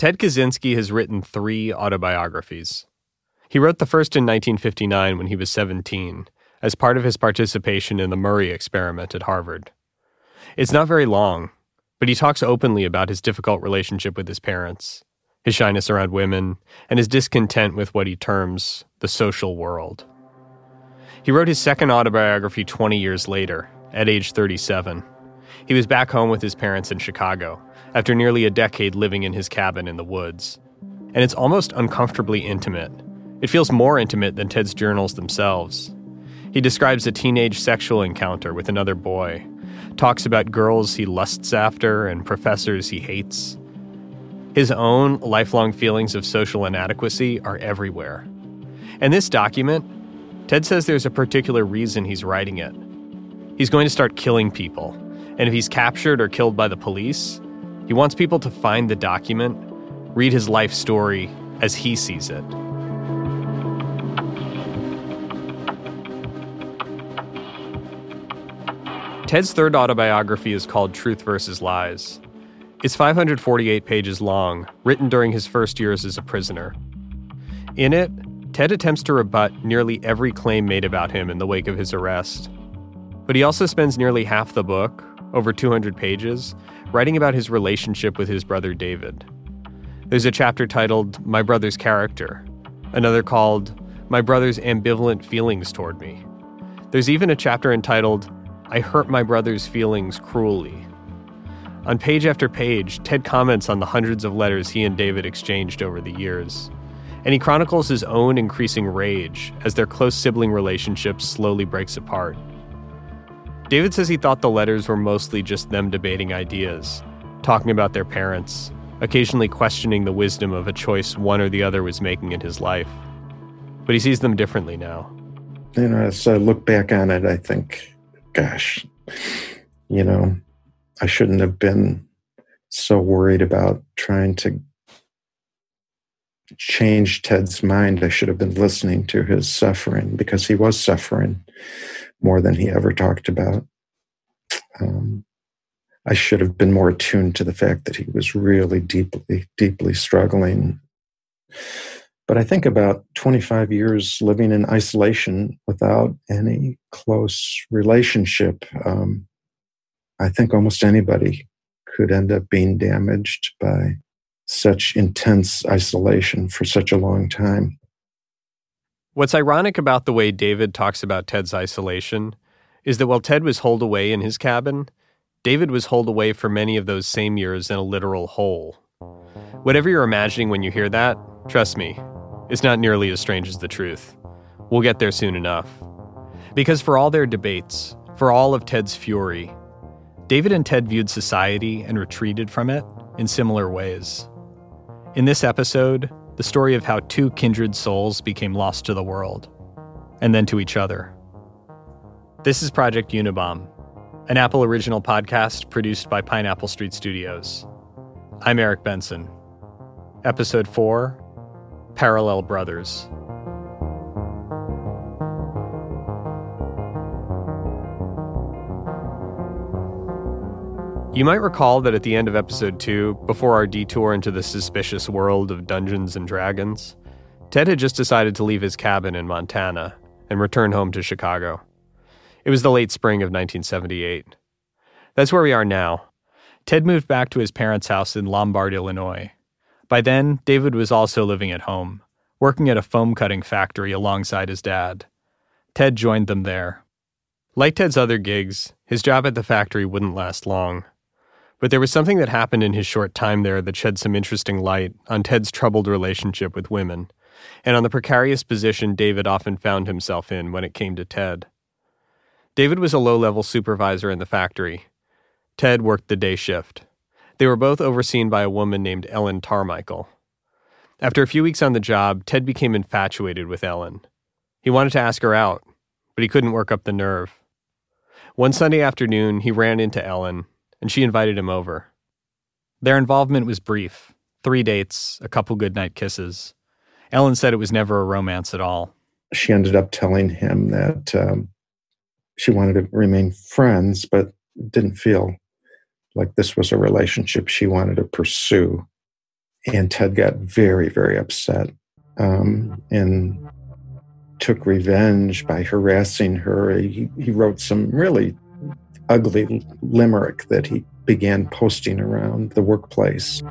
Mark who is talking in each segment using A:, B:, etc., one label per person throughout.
A: Ted Kaczynski has written three autobiographies. He wrote the first in 1959 when he was 17, as part of his participation in the Murray experiment at Harvard. It's not very long, but he talks openly about his difficult relationship with his parents, his shyness around women, and his discontent with what he terms the social world. He wrote his second autobiography 20 years later, at age 37. He was back home with his parents in Chicago after nearly a decade living in his cabin in the woods. And it's almost uncomfortably intimate. It feels more intimate than Ted's journals themselves. He describes a teenage sexual encounter with another boy, talks about girls he lusts after and professors he hates. His own lifelong feelings of social inadequacy are everywhere. And this document, Ted says there's a particular reason he's writing it. He's going to start killing people, and if he's captured or killed by the police, he wants people to find the document, read his life story as he sees it. Ted's third autobiography is called Truth versus Lies. It's 548 pages long, written during his first years as a prisoner. In it, Ted attempts to rebut nearly every claim made about him in the wake of his arrest. But he also spends nearly half the book, over 200 pages, writing about his relationship with his brother David. There's a chapter titled My Brother's Character, another called My Brother's Ambivalent Feelings Toward Me. There's even a chapter entitled I Hurt My Brother's Feelings Cruelly. On page after page, Ted comments on the hundreds of letters he and David exchanged over the years. And he chronicles his own increasing rage as their close sibling relationship slowly breaks apart. David says he thought the letters were mostly just them debating ideas, talking about their parents, occasionally questioning the wisdom of a choice one or the other was making in his life. But he sees them differently now.
B: You know, as I look back on it, I think, gosh, you know, I shouldn't have been so worried about trying to change Ted's mind. I should have been listening to his suffering because he was suffering more than he ever talked about. Um, I should have been more attuned to the fact that he was really deeply, deeply struggling. But I think about 25 years living in isolation without any close relationship, um, I think almost anybody could end up being damaged by such intense isolation for such a long time.
A: What's ironic about the way David talks about Ted's isolation is that while Ted was holed away in his cabin, David was holed away for many of those same years in a literal hole. Whatever you're imagining when you hear that, trust me, it's not nearly as strange as the truth. We'll get there soon enough. Because for all their debates, for all of Ted's fury, David and Ted viewed society and retreated from it in similar ways. In this episode, the story of how two kindred souls became lost to the world, and then to each other. This is Project Unabom, an Apple original podcast produced by Pineapple Street Studios. I'm Eric Benson. Episode 4 Parallel Brothers. You might recall that at the end of episode 2, before our detour into the suspicious world of Dungeons and Dragons, Ted had just decided to leave his cabin in Montana and return home to Chicago. It was the late spring of 1978. That's where we are now. Ted moved back to his parents' house in Lombard, Illinois. By then, David was also living at home, working at a foam cutting factory alongside his dad. Ted joined them there. Like Ted's other gigs, his job at the factory wouldn't last long. But there was something that happened in his short time there that shed some interesting light on Ted's troubled relationship with women, and on the precarious position David often found himself in when it came to Ted. David was a low level supervisor in the factory. Ted worked the day shift. They were both overseen by a woman named Ellen Tarmichael. After a few weeks on the job, Ted became infatuated with Ellen. He wanted to ask her out, but he couldn't work up the nerve. One Sunday afternoon, he ran into Ellen and she invited him over. Their involvement was brief three dates, a couple goodnight kisses. Ellen said it was never a romance at all.
B: She ended up telling him that um, she wanted to remain friends, but didn't feel like this was a relationship she wanted to pursue. and Ted got very, very upset um, and took revenge by harassing her. He, he wrote some really ugly limerick that he began posting around the workplace.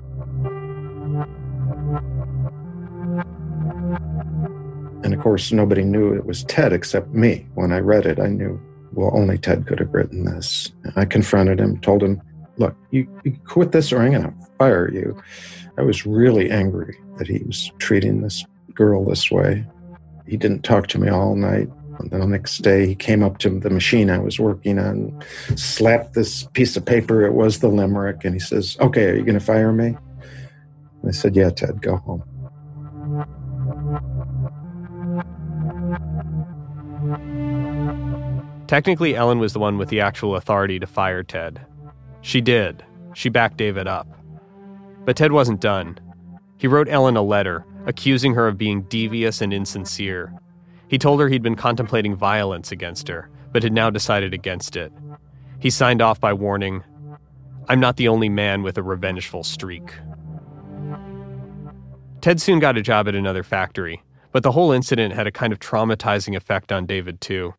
B: And of course, nobody knew it was Ted except me. When I read it, I knew, well, only Ted could have written this. I confronted him, told him, look, you, you quit this or I'm going to fire you. I was really angry that he was treating this girl this way. He didn't talk to me all night. And the next day, he came up to the machine I was working on, slapped this piece of paper. It was the limerick. And he says, Okay, are you going to fire me? And I said, Yeah, Ted, go home.
A: Technically, Ellen was the one with the actual authority to fire Ted. She did. She backed David up. But Ted wasn't done. He wrote Ellen a letter, accusing her of being devious and insincere. He told her he'd been contemplating violence against her, but had now decided against it. He signed off by warning, I'm not the only man with a revengeful streak. Ted soon got a job at another factory, but the whole incident had a kind of traumatizing effect on David, too.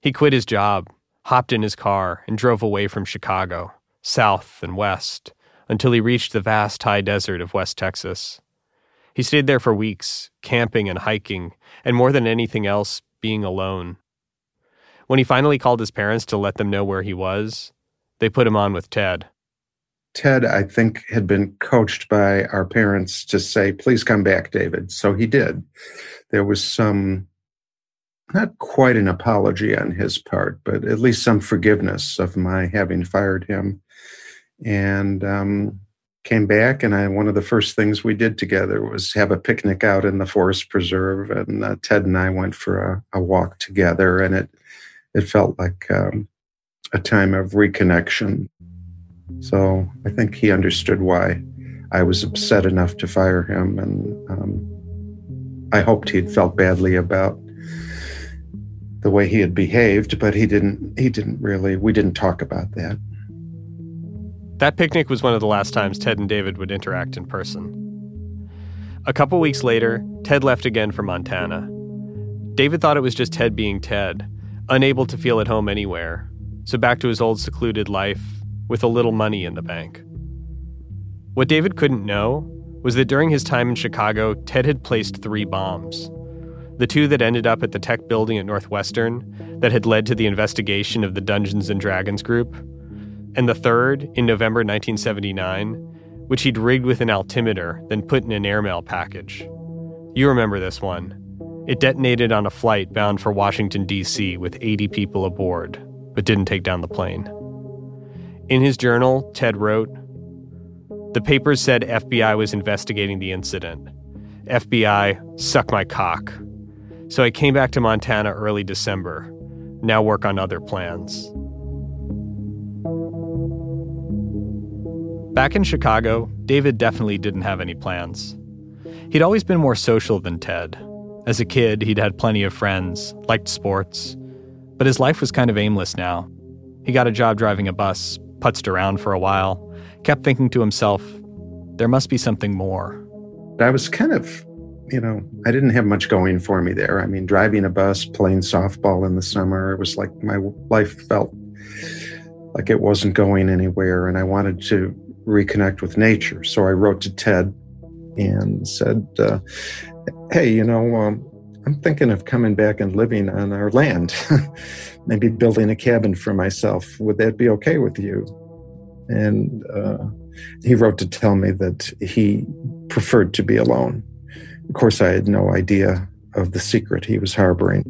A: He quit his job, hopped in his car, and drove away from Chicago, south and west, until he reached the vast high desert of West Texas. He stayed there for weeks, camping and hiking, and more than anything else, being alone. When he finally called his parents to let them know where he was, they put him on with Ted.
B: Ted, I think, had been coached by our parents to say, please come back, David. So he did. There was some, not quite an apology on his part, but at least some forgiveness of my having fired him. And um, came back and I one of the first things we did together was have a picnic out in the forest preserve and uh, Ted and I went for a, a, walk together and it it felt like um, a time of reconnection. So I think he understood why I was upset enough to fire him and um, I hoped he'd felt badly about the way he had behaved, but he didn't he didn't really we didn't talk about that.
A: That picnic was one of the last times Ted and David would interact in person. A couple weeks later, Ted left again for Montana. David thought it was just Ted being Ted, unable to feel at home anywhere, so back to his old secluded life with a little money in the bank. What David couldn't know was that during his time in Chicago, Ted had placed three bombs. The two that ended up at the tech building at Northwestern, that had led to the investigation of the Dungeons and Dragons group, and the third in November 1979, which he'd rigged with an altimeter, then put in an airmail package. You remember this one. It detonated on a flight bound for Washington, D.C., with 80 people aboard, but didn't take down the plane. In his journal, Ted wrote The papers said FBI was investigating the incident. FBI, suck my cock. So I came back to Montana early December. Now work on other plans. Back in Chicago, David definitely didn't have any plans. He'd always been more social than Ted. As a kid, he'd had plenty of friends, liked sports, but his life was kind of aimless now. He got a job driving a bus, putzed around for a while, kept thinking to himself, there must be something more.
B: I was kind of, you know, I didn't have much going for me there. I mean, driving a bus, playing softball in the summer, it was like my life felt like it wasn't going anywhere. And I wanted to reconnect with nature. So I wrote to Ted and said, uh, Hey, you know, um, I'm thinking of coming back and living on our land, maybe building a cabin for myself. Would that be okay with you? And uh, he wrote to tell me that he preferred to be alone. Of course, I had no idea of the secret he was harboring.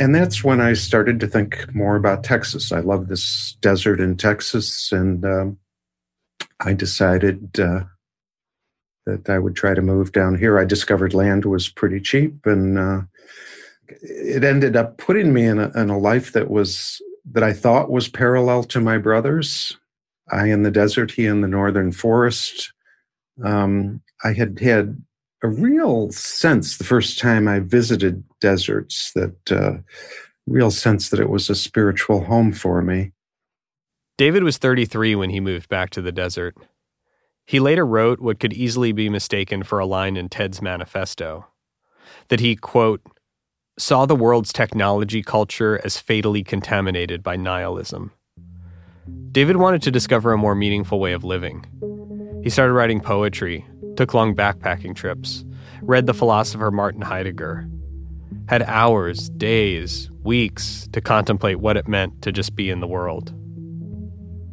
B: And that's when I started to think more about Texas. I love this desert in Texas, and um, I decided uh, that I would try to move down here. I discovered land was pretty cheap, and uh, it ended up putting me in a, in a life that was that I thought was parallel to my brother's. I in the desert, he in the northern forest. Um, I had had a real sense the first time I visited deserts that uh, real sense that it was a spiritual home for me.
A: David was 33 when he moved back to the desert. He later wrote what could easily be mistaken for a line in Ted's manifesto that he, quote, saw the world's technology culture as fatally contaminated by nihilism. David wanted to discover a more meaningful way of living. He started writing poetry, took long backpacking trips, read the philosopher Martin Heidegger, had hours, days, weeks to contemplate what it meant to just be in the world.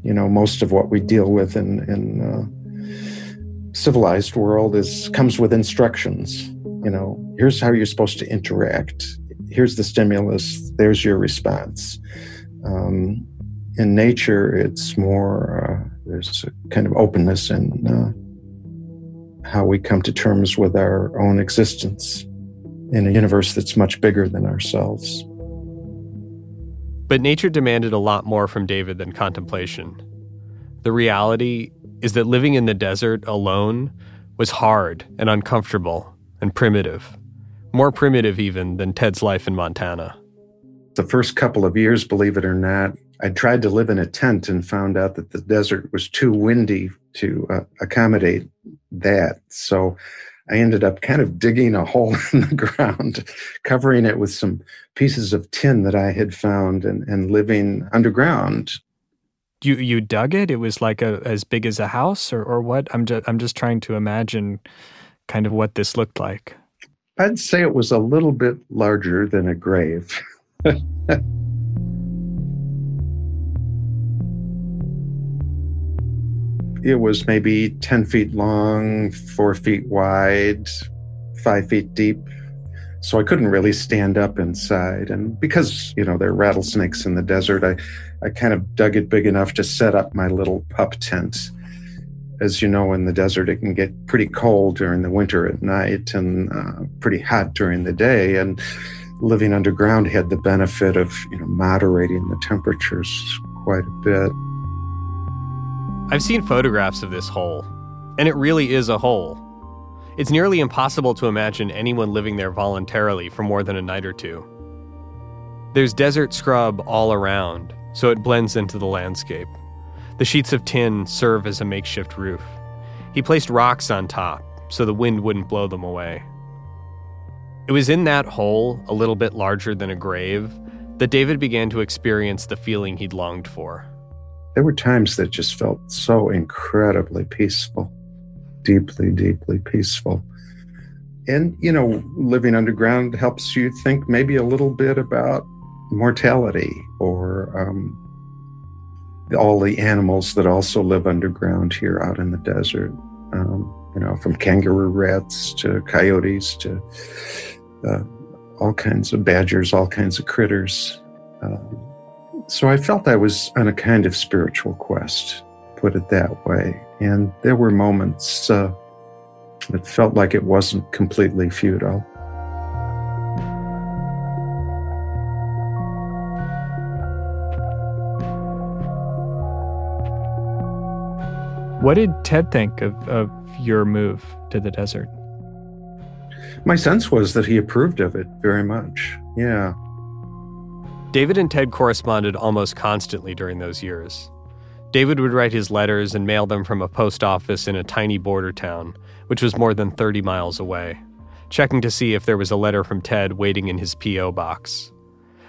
B: You know, most of what we deal with in, in uh, civilized world is comes with instructions. You know, here's how you're supposed to interact. Here's the stimulus. There's your response. Um, in nature, it's more uh, there's a kind of openness and uh, how we come to terms with our own existence in a universe that's much bigger than ourselves.
A: But nature demanded a lot more from David than contemplation. The reality is that living in the desert alone was hard and uncomfortable and primitive, more primitive even than Ted's life in Montana.
B: The first couple of years, believe it or not, I tried to live in a tent and found out that the desert was too windy to uh, accommodate that. So I ended up kind of digging a hole in the ground, covering it with some pieces of tin that I had found and, and living underground
C: you you dug it? It was like a as big as a house, or or what? I'm just I'm just trying to imagine kind of what this looked like.
B: I'd say it was a little bit larger than a grave. it was maybe 10 feet long, four feet wide, five feet deep. So I couldn't really stand up inside. And because, you know, there are rattlesnakes in the desert, I, I kind of dug it big enough to set up my little pup tent. As you know, in the desert, it can get pretty cold during the winter at night and uh, pretty hot during the day. And living underground had the benefit of, you know, moderating the temperatures quite a bit.
A: I've seen photographs of this hole, and it really is a hole. It's nearly impossible to imagine anyone living there voluntarily for more than a night or two. There's desert scrub all around, so it blends into the landscape. The sheets of tin serve as a makeshift roof. He placed rocks on top so the wind wouldn't blow them away. It was in that hole, a little bit larger than a grave, that David began to experience the feeling he'd longed for.
B: There were times that just felt so incredibly peaceful, deeply, deeply peaceful. And, you know, living underground helps you think maybe a little bit about mortality or um, all the animals that also live underground here out in the desert. Um, you know, from kangaroo rats to coyotes to uh, all kinds of badgers, all kinds of critters. Um, so I felt I was on a kind of spiritual quest, put it that way. And there were moments uh, that felt like it wasn't completely futile.
C: What did Ted think of, of your move to the desert?
B: My sense was that he approved of it very much. Yeah.
A: David and Ted corresponded almost constantly during those years. David would write his letters and mail them from a post office in a tiny border town, which was more than 30 miles away, checking to see if there was a letter from Ted waiting in his P.O. box.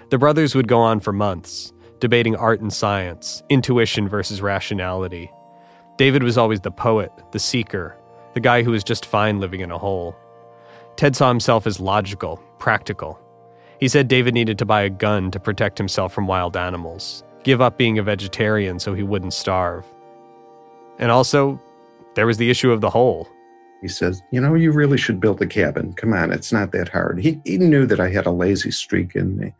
A: The brothers would go on for months, debating art and science, intuition versus rationality, David was always the poet, the seeker, the guy who was just fine living in a hole. Ted saw himself as logical, practical. He said David needed to buy a gun to protect himself from wild animals, give up being a vegetarian so he wouldn't starve. And also, there was the issue of the hole.
B: He says, You know, you really should build a cabin. Come on, it's not that hard. He, he knew that I had a lazy streak in me.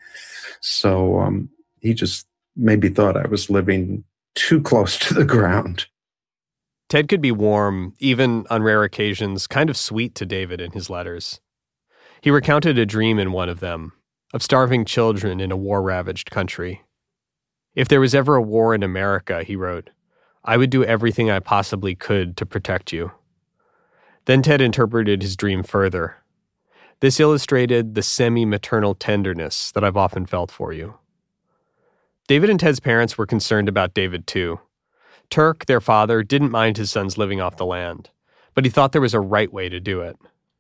B: So um, he just maybe thought I was living too close to the ground.
A: Ted could be warm, even on rare occasions, kind of sweet to David in his letters. He recounted a dream in one of them of starving children in a war ravaged country. If there was ever a war in America, he wrote, I would do everything I possibly could to protect you. Then Ted interpreted his dream further. This illustrated the semi maternal tenderness that I've often felt for you. David and Ted's parents were concerned about David too. Turk, their father, didn't mind his sons living off the land, but he thought there was a right way to do it.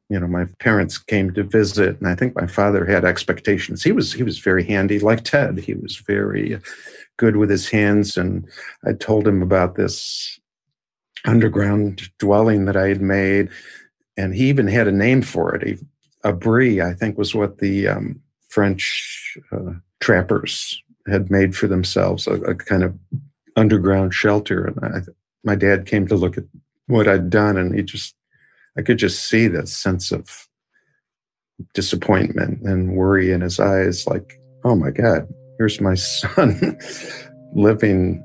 B: You know, my parents came to visit, and I think my father had expectations. He was he was very handy, like Ted. He was very good with his hands, and I told him about this underground dwelling that I had made, and he even had a name for it. He, abri, I think, was what the um, French uh, trappers had made for themselves, a, a kind of underground shelter. And I, my dad came to look at what I'd done, and he just, I could just see the sense of disappointment and worry in his eyes like, oh my God, here's my son living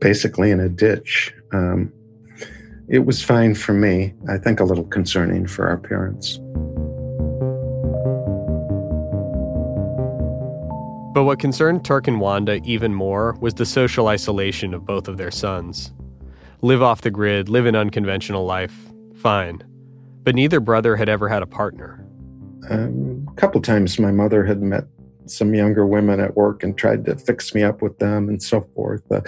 B: basically in a ditch. Um, it was fine for me. I think a little concerning for our parents.
A: But what concerned Turk and Wanda even more was the social isolation of both of their sons. Live off the grid, live an unconventional life, fine. But neither brother had ever had a partner.
B: Um, a couple times my mother had met some younger women at work and tried to fix me up with them and so forth. Uh,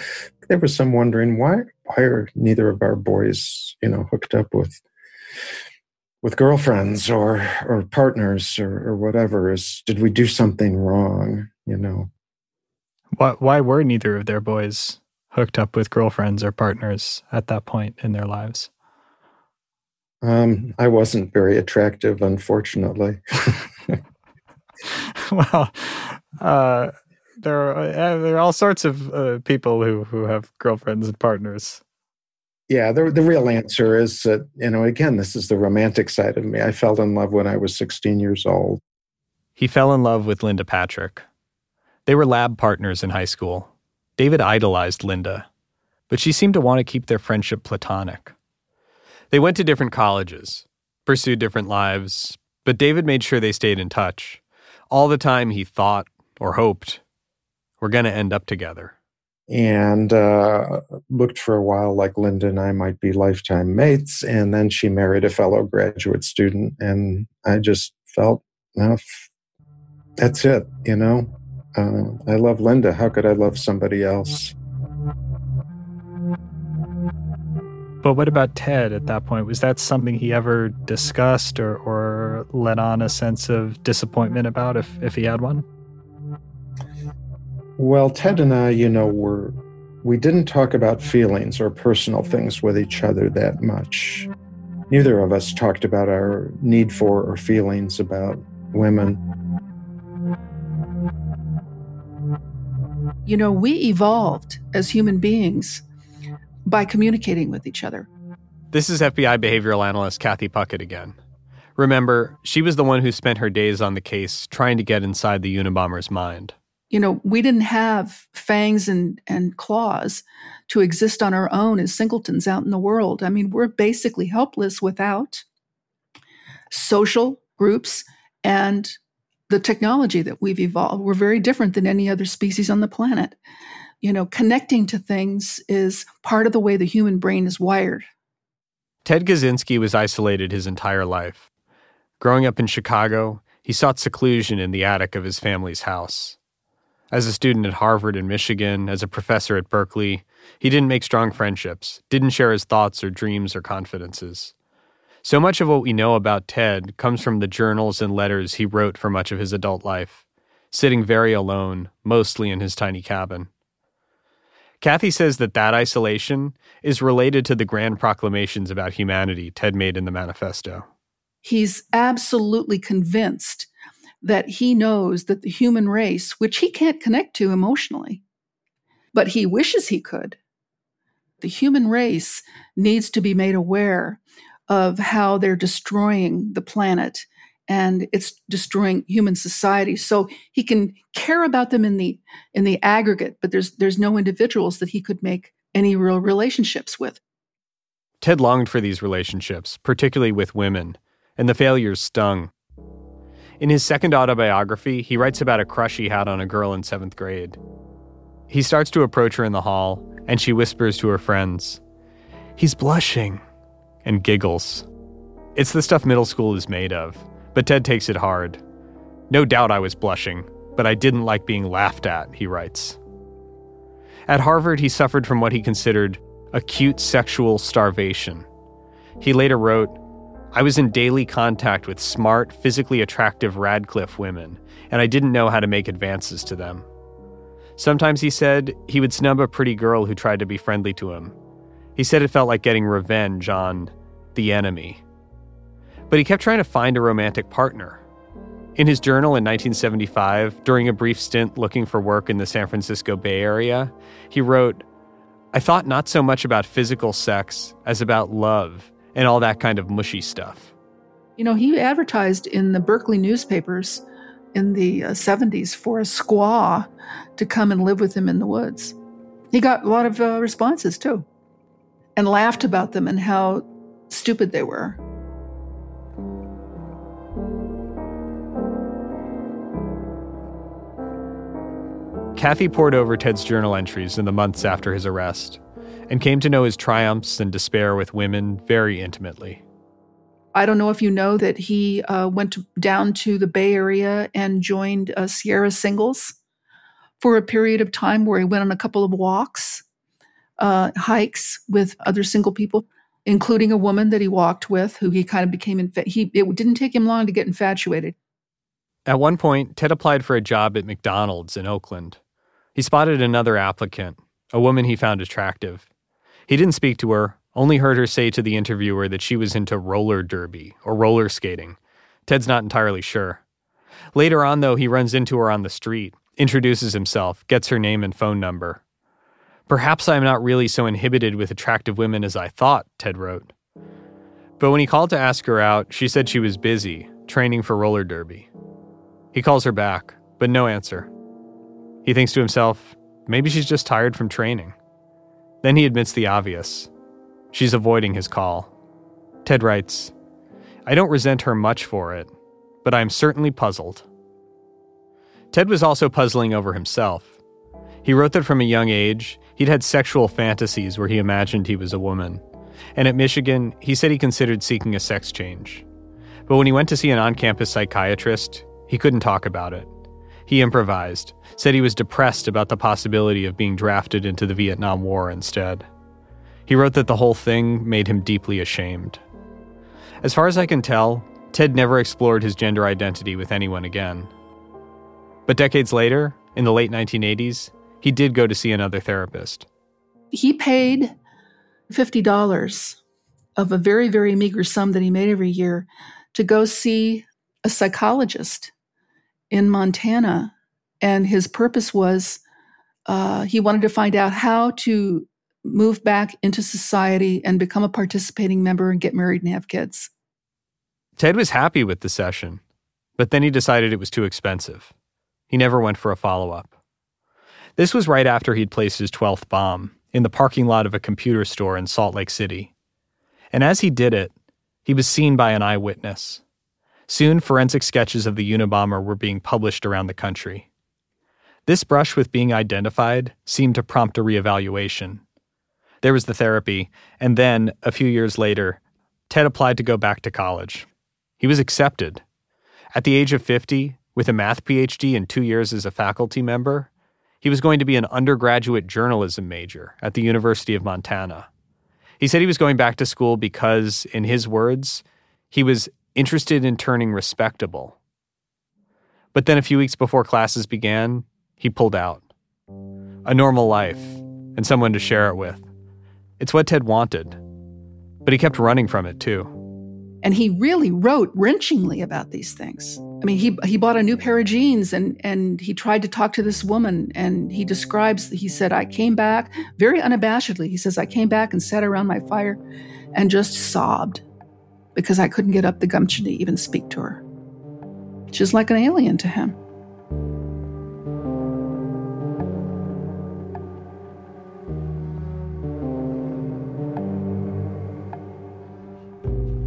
B: there was some wondering why why are neither of our boys, you know, hooked up with with girlfriends or or partners or, or whatever is did we do something wrong you know
C: why, why were neither of their boys hooked up with girlfriends or partners at that point in their lives
B: um, i wasn't very attractive unfortunately
C: well uh, there are uh, there are all sorts of uh, people who who have girlfriends and partners
B: yeah, the, the real answer is that, you know, again, this is the romantic side of me. I fell in love when I was 16 years old.
A: He fell in love with Linda Patrick. They were lab partners in high school. David idolized Linda, but she seemed to want to keep their friendship platonic. They went to different colleges, pursued different lives, but David made sure they stayed in touch. All the time he thought or hoped, we're going to end up together
B: and uh, looked for a while like Linda and I might be lifetime mates. And then she married a fellow graduate student, and I just felt, no, that's it, you know. Uh, I love Linda. How could I love somebody else?
C: But what about Ted at that point? Was that something he ever discussed or, or let on a sense of disappointment about if, if he had one?
B: Well, Ted and I, you know, were we didn't talk about feelings or personal things with each other that much. Neither of us talked about our need for or feelings about women.
D: You know, we evolved as human beings by communicating with each other.
A: This is FBI behavioral analyst Kathy Puckett again. Remember, she was the one who spent her days on the case trying to get inside the Unabomber's mind
D: you know, we didn't have fangs and, and claws to exist on our own as singletons out in the world. I mean, we're basically helpless without social groups and the technology that we've evolved. We're very different than any other species on the planet. You know, connecting to things is part of the way the human brain is wired.
A: Ted Kaczynski was isolated his entire life. Growing up in Chicago, he sought seclusion in the attic of his family's house. As a student at Harvard and Michigan, as a professor at Berkeley, he didn't make strong friendships, didn't share his thoughts or dreams or confidences. So much of what we know about Ted comes from the journals and letters he wrote for much of his adult life, sitting very alone, mostly in his tiny cabin. Kathy says that that isolation is related to the grand proclamations about humanity Ted made in the manifesto.
D: He's absolutely convinced that he knows that the human race, which he can't connect to emotionally, but he wishes he could, the human race needs to be made aware of how they're destroying the planet and it's destroying human society so he can care about them in the in the aggregate but there's there's no individuals that he could make any real relationships with
A: ted longed for these relationships particularly with women and the failures stung in his second autobiography, he writes about a crush he had on a girl in seventh grade. He starts to approach her in the hall, and she whispers to her friends, He's blushing, and giggles. It's the stuff middle school is made of, but Ted takes it hard. No doubt I was blushing, but I didn't like being laughed at, he writes. At Harvard, he suffered from what he considered acute sexual starvation. He later wrote, I was in daily contact with smart, physically attractive Radcliffe women, and I didn't know how to make advances to them. Sometimes he said he would snub a pretty girl who tried to be friendly to him. He said it felt like getting revenge on the enemy. But he kept trying to find a romantic partner. In his journal in 1975, during a brief stint looking for work in the San Francisco Bay Area, he wrote, I thought not so much about physical sex as about love and all that kind of mushy stuff.
D: You know, he advertised in the Berkeley newspapers in the uh, 70s for a squaw to come and live with him in the woods. He got a lot of uh, responses too and laughed about them and how stupid they were.
A: Kathy pored over Ted's journal entries in the months after his arrest and came to know his triumphs and despair with women very intimately.
D: I don't know if you know that he uh, went to, down to the Bay Area and joined uh, Sierra Singles for a period of time where he went on a couple of walks, uh, hikes with other single people, including a woman that he walked with who he kind of became, infa- he, it didn't take him long to get infatuated.
A: At one point, Ted applied for a job at McDonald's in Oakland. He spotted another applicant, a woman he found attractive. He didn't speak to her, only heard her say to the interviewer that she was into roller derby or roller skating. Ted's not entirely sure. Later on, though, he runs into her on the street, introduces himself, gets her name and phone number. Perhaps I'm not really so inhibited with attractive women as I thought, Ted wrote. But when he called to ask her out, she said she was busy, training for roller derby. He calls her back, but no answer. He thinks to himself, maybe she's just tired from training. Then he admits the obvious. She's avoiding his call. Ted writes, I don't resent her much for it, but I'm certainly puzzled. Ted was also puzzling over himself. He wrote that from a young age, he'd had sexual fantasies where he imagined he was a woman. And at Michigan, he said he considered seeking a sex change. But when he went to see an on campus psychiatrist, he couldn't talk about it. He improvised, said he was depressed about the possibility of being drafted into the Vietnam War instead. He wrote that the whole thing made him deeply ashamed. As far as I can tell, Ted never explored his gender identity with anyone again. But decades later, in the late 1980s, he did go to see another therapist.
D: He paid $50 of a very, very meager sum that he made every year to go see a psychologist in Montana, and his purpose was uh, he wanted to find out how to move back into society and become a participating member and get married and have kids.
A: Ted was happy with the session, but then he decided it was too expensive. He never went for a follow up. This was right after he'd placed his 12th bomb in the parking lot of a computer store in Salt Lake City. And as he did it, he was seen by an eyewitness. Soon, forensic sketches of the Unabomber were being published around the country. This brush with being identified seemed to prompt a reevaluation. There was the therapy, and then, a few years later, Ted applied to go back to college. He was accepted. At the age of 50, with a math PhD and two years as a faculty member, he was going to be an undergraduate journalism major at the University of Montana. He said he was going back to school because, in his words, he was interested in turning respectable. But then a few weeks before classes began, he pulled out. A normal life and someone to share it with. It's what Ted wanted. But he kept running from it too.
D: And he really wrote wrenchingly about these things. I mean, he, he bought a new pair of jeans and, and he tried to talk to this woman. And he describes, he said, I came back very unabashedly. He says, I came back and sat around my fire and just sobbed because I couldn't get up the gumption to even speak to her. She's like an alien to him.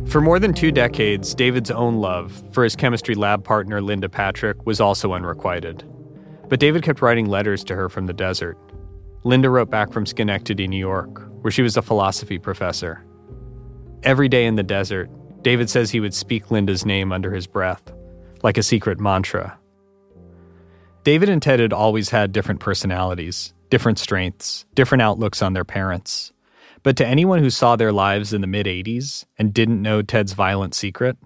A: For more than two decades, David's own love for his chemistry lab partner Linda Patrick was also unrequited. But David kept writing letters to her from the desert. Linda wrote back from Schenectady, New York, where she was a philosophy professor. Every day in the desert, David says he would speak Linda's name under his breath, like a secret mantra. David and Ted had always had different personalities, different strengths, different outlooks on their parents. But to anyone who saw their lives in the mid 80s and didn't know Ted's violent secret,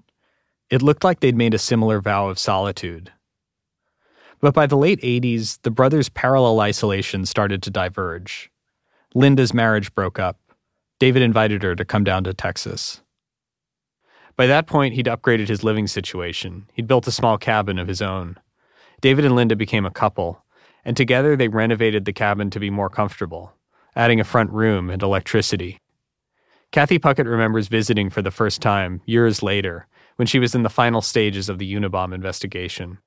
A: it looked like they'd made a similar vow of solitude. But by the late 80s, the brothers' parallel isolation started to diverge. Linda's marriage broke up. David invited her to come down to Texas. By that point, he'd upgraded his living situation. He'd built a small cabin of his own. David and Linda became a couple, and together they renovated the cabin to be more comfortable, adding a front room and electricity. Kathy Puckett remembers visiting for the first time, years later, when she was in the final stages of the Unabom investigation.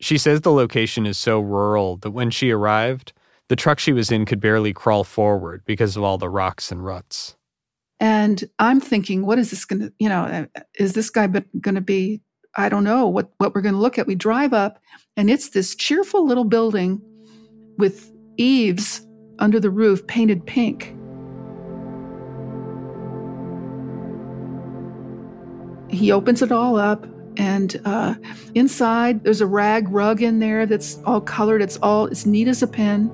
A: She says the location is so rural that when she arrived, the truck she was in could barely crawl forward because of all the rocks and ruts.
D: And I'm thinking, what is this going to, you know, is this guy going to be, I don't know what, what we're going to look at. We drive up and it's this cheerful little building with eaves under the roof painted pink. He opens it all up and uh, inside there's a rag rug in there that's all colored it's all it's neat as a pin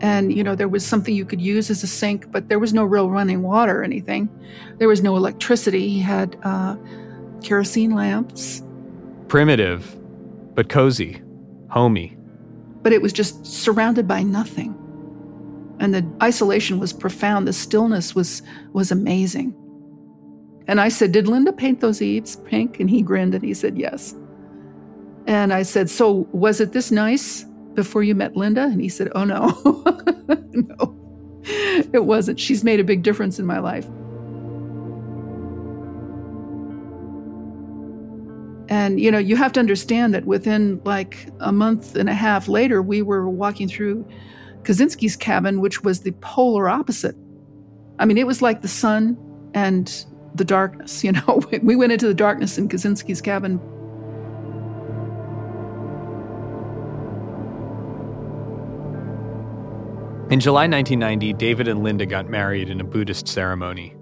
D: and you know there was something you could use as a sink but there was no real running water or anything. There was no electricity. He had uh, kerosene lamps.
A: Primitive but cozy homey.
D: But it was just surrounded by nothing. And the isolation was profound. The stillness was was amazing. And i said did linda paint those eaves pink? And he grinned and he said yes. And i said so was it this nice before you met Linda? And he said, Oh, no. no, it wasn't. She's made a big difference in my life. And, you know, you have to understand that within like a month and a half later, we were walking through Kaczynski's cabin, which was the polar opposite. I mean, it was like the sun and the darkness, you know. we went into the darkness in Kaczynski's cabin
A: In July 1990, David and Linda got married in a Buddhist ceremony.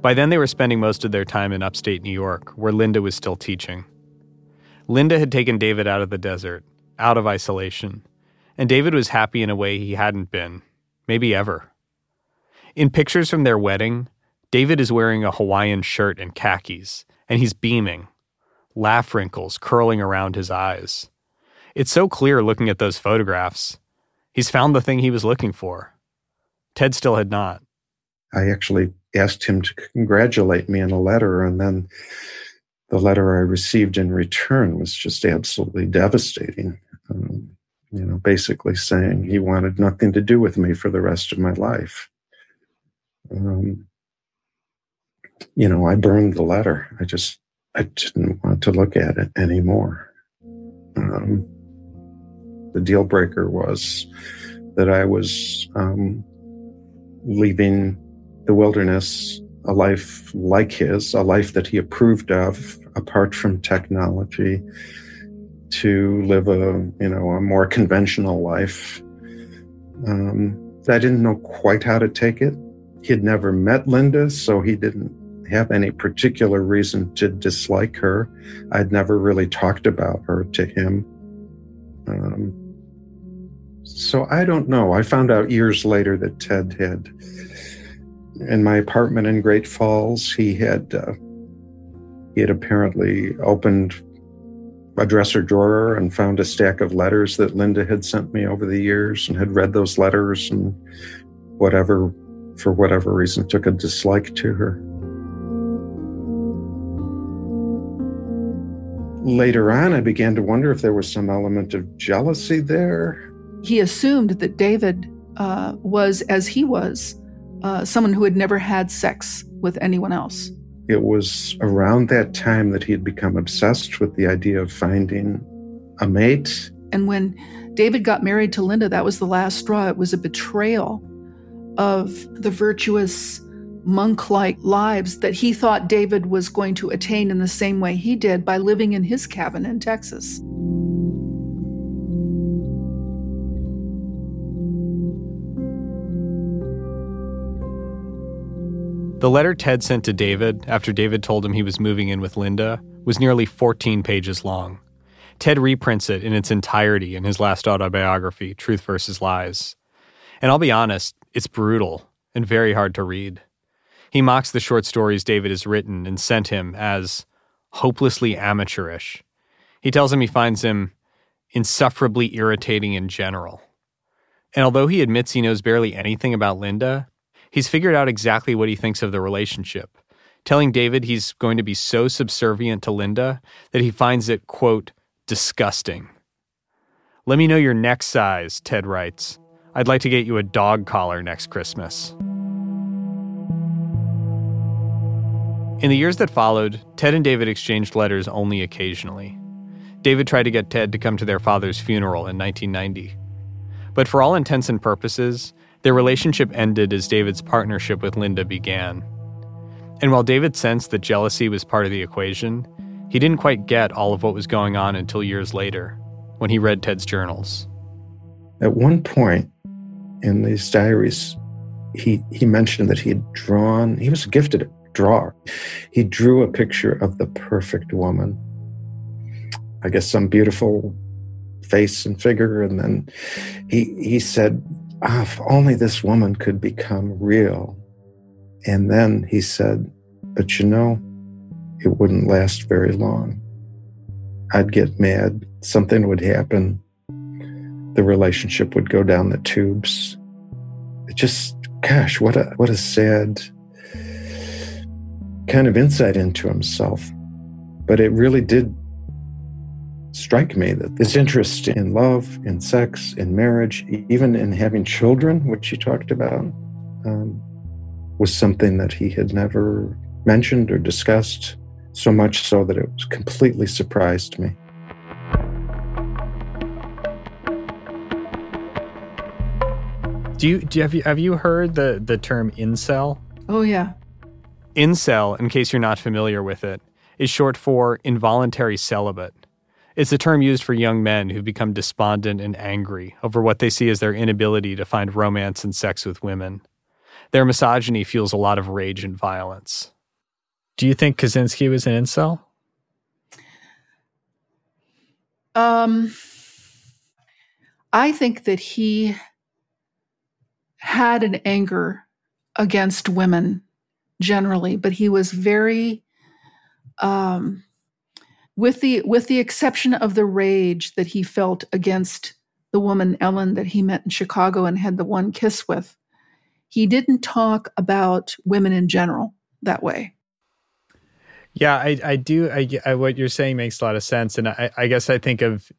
A: By then, they were spending most of their time in upstate New York, where Linda was still teaching. Linda had taken David out of the desert, out of isolation, and David was happy in a way he hadn't been, maybe ever. In pictures from their wedding, David is wearing a Hawaiian shirt and khakis, and he's beaming, laugh wrinkles curling around his eyes. It's so clear looking at those photographs He's found the thing he was looking for. Ted still had not.
B: I actually asked him to congratulate me in a letter, and then the letter I received in return was just absolutely devastating. Um, you know, basically saying he wanted nothing to do with me for the rest of my life. Um, you know, I burned the letter. I just, I didn't want to look at it anymore. Um, the deal breaker was that I was um, leaving the wilderness, a life like his, a life that he approved of, apart from technology, to live a you know a more conventional life. Um, I didn't know quite how to take it. He had never met Linda, so he didn't have any particular reason to dislike her. I'd never really talked about her to him. Um, so I don't know. I found out years later that Ted had, in my apartment in Great Falls, he had uh, he had apparently opened a dresser drawer and found a stack of letters that Linda had sent me over the years, and had read those letters and whatever, for whatever reason, took a dislike to her. Later on, I began to wonder if there was some element of jealousy there.
D: He assumed that David uh, was, as he was, uh, someone who had never had sex with anyone else.
B: It was around that time that he had become obsessed with the idea of finding a mate.
D: And when David got married to Linda, that was the last straw. It was a betrayal of the virtuous monk like lives that he thought David was going to attain in the same way he did by living in his cabin in Texas.
A: The letter Ted sent to David after David told him he was moving in with Linda was nearly 14 pages long. Ted reprints it in its entirety in his last autobiography, Truth versus Lies. And I'll be honest, it's brutal and very hard to read. He mocks the short stories David has written and sent him as hopelessly amateurish. He tells him he finds him insufferably irritating in general. And although he admits he knows barely anything about Linda, he's figured out exactly what he thinks of the relationship, telling David he's going to be so subservient to Linda that he finds it, quote, disgusting. Let me know your neck size, Ted writes. I'd like to get you a dog collar next Christmas. In the years that followed, Ted and David exchanged letters only occasionally. David tried to get Ted to come to their father's funeral in 1990. But for all intents and purposes, their relationship ended as David's partnership with Linda began. And while David sensed that jealousy was part of the equation, he didn't quite get all of what was going on until years later, when he read Ted's journals.
B: At one point in these diaries, he, he mentioned that he had drawn, he was gifted drawer. He drew a picture of the perfect woman. I guess some beautiful face and figure. And then he, he said, ah, if only this woman could become real. And then he said, but you know, it wouldn't last very long. I'd get mad. Something would happen. The relationship would go down the tubes. It just, gosh, what a, what a sad kind of insight into himself. But it really did strike me that this interest in love, in sex, in marriage, even in having children, which he talked about, um, was something that he had never mentioned or discussed, so much so that it was completely surprised me.
C: Do you, do you have you have you heard the the term incel?
D: Oh yeah.
A: Incel, in case you're not familiar with it, is short for involuntary celibate. It's a term used for young men who've become despondent and angry over what they see as their inability to find romance and sex with women. Their misogyny fuels a lot of rage and violence.
C: Do you think Kaczynski was an incel?
D: Um, I think that he had an anger against women generally, but he was very, um, with the with the exception of the rage that he felt against the woman Ellen that he met in Chicago and had the one kiss with, he didn't talk about women in general that way.
C: Yeah, I, I do. I, I, what you're saying makes a lot of sense, and I, I guess I think of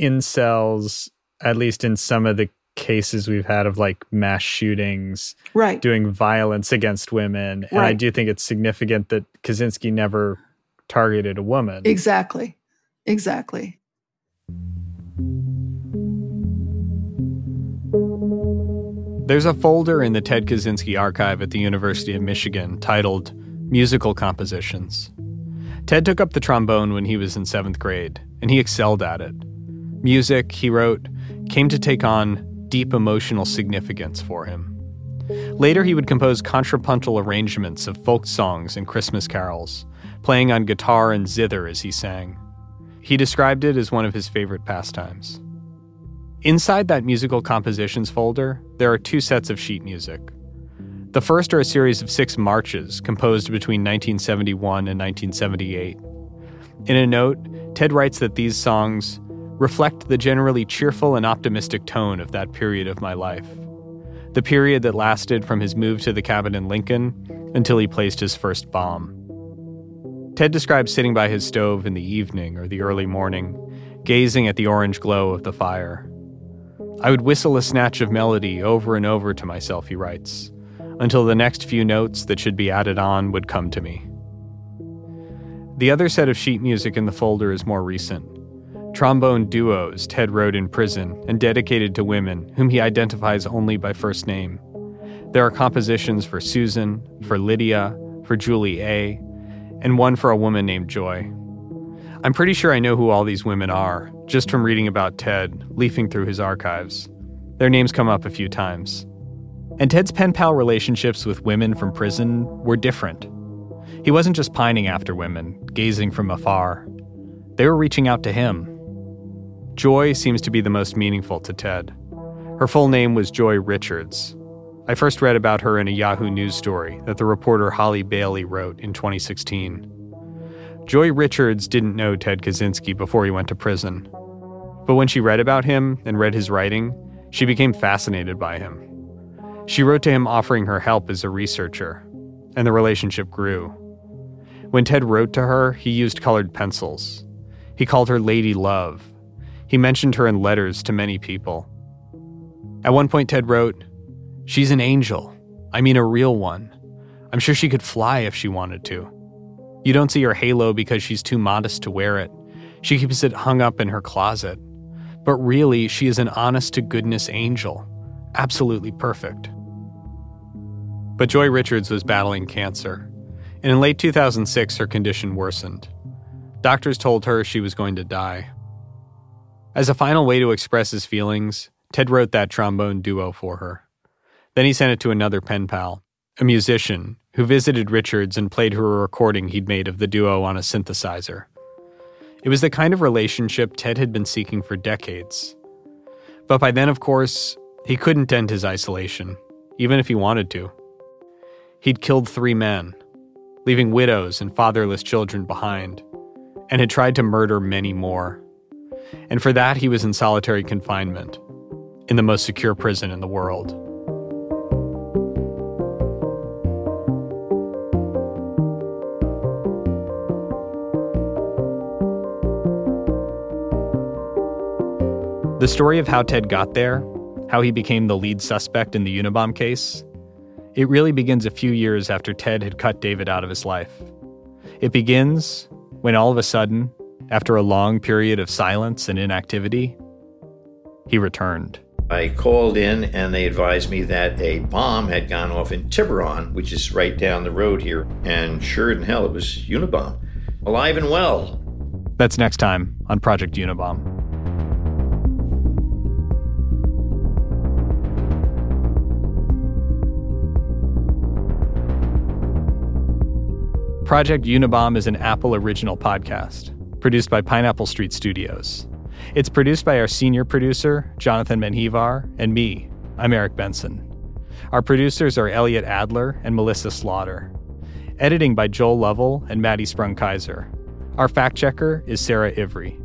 C: incels, at least in some of the cases we've had of like mass shootings,
D: right,
C: doing violence against women, and I do think it's significant that Kaczynski never targeted a woman.
D: Exactly, exactly.
A: There's a folder in the Ted Kaczynski archive at the University of Michigan titled Musical Compositions. Ted took up the trombone when he was in seventh grade, and he excelled at it. Music, he wrote, came to take on deep emotional significance for him. Later, he would compose contrapuntal arrangements of folk songs and Christmas carols, playing on guitar and zither as he sang. He described it as one of his favorite pastimes. Inside that musical compositions folder, there are two sets of sheet music. The first are a series of six marches composed between 1971 and 1978. In a note, Ted writes that these songs reflect the generally cheerful and optimistic tone of that period of my life. The period that lasted from his move to the cabin in Lincoln until he placed his first bomb. Ted describes sitting by his stove in the evening or the early morning, gazing at the orange glow of the fire. I would whistle a snatch of melody over and over to myself, he writes, until the next few notes that should be added on would come to me. The other set of sheet music in the folder is more recent trombone duos Ted wrote in prison and dedicated to women whom he identifies only by first name. There are compositions for Susan, for Lydia, for Julie A., and one for a woman named Joy. I'm pretty sure I know who all these women are, just from reading about Ted, leafing through his archives. Their names come up a few times. And Ted's pen pal relationships with women from prison were different. He wasn't just pining after women, gazing from afar. They were reaching out to him, Joy seems to be the most meaningful to Ted. Her full name was Joy Richards. I first read about her in a Yahoo News story that the reporter Holly Bailey wrote in 2016. Joy Richards didn't know Ted Kaczynski before he went to prison. But when she read about him and read his writing, she became fascinated by him. She wrote to him offering her help as a researcher, and the relationship grew. When Ted wrote to her, he used colored pencils. He called her Lady Love. He mentioned her in letters to many people. At one point, Ted wrote, She's an angel. I mean, a real one. I'm sure she could fly if she wanted to. You don't see her halo because she's too modest to wear it. She keeps it hung up in her closet. But really, she is an honest to goodness angel. Absolutely perfect. But Joy Richards was battling cancer, and in late 2006, her condition worsened. Doctors told her she was going to die. As a final way to express his feelings, Ted wrote that trombone duo for her. Then he sent it to another pen pal, a musician, who visited Richards and played her a recording he'd made of the duo on a synthesizer. It was the kind of relationship Ted had been seeking for decades. But by then, of course, he couldn't end his isolation, even if he wanted to. He'd killed three men, leaving widows and fatherless children behind, and had tried to murder many more. And for that, he was in solitary confinement, in the most secure prison in the world. The story of how Ted got there, how he became the lead suspect in the Unabom case, it really begins a few years after Ted had cut David out of his life. It begins when all of a sudden, after a long period of silence and inactivity, he returned.
E: I called in and they advised me that a bomb had gone off in Tiburon, which is right down the road here. And sure in hell, it was Unabom, alive and well.
A: That's next time on Project Unabom. Project Unabom is an Apple original podcast produced by Pineapple Street Studios. It's produced by our senior producer, Jonathan Menjivar, and me. I'm Eric Benson. Our producers are Elliot Adler and Melissa Slaughter. Editing by Joel Lovell and Maddie Sprung-Keyser. Our fact checker is Sarah Ivry.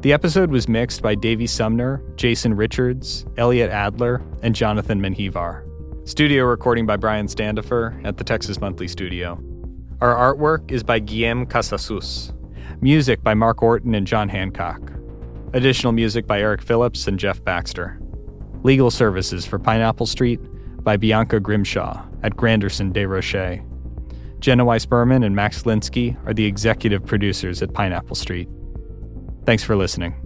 A: The episode was mixed by Davey Sumner, Jason Richards, Elliot Adler, and Jonathan Menjivar. Studio recording by Brian Standifer at the Texas Monthly Studio. Our artwork is by Guillaume Casasus. Music by Mark Orton and John Hancock. Additional music by Eric Phillips and Jeff Baxter. Legal services for Pineapple Street by Bianca Grimshaw at Granderson Des Rochers. Jenna Weiss Berman and Max Linsky are the executive producers at Pineapple Street. Thanks for listening.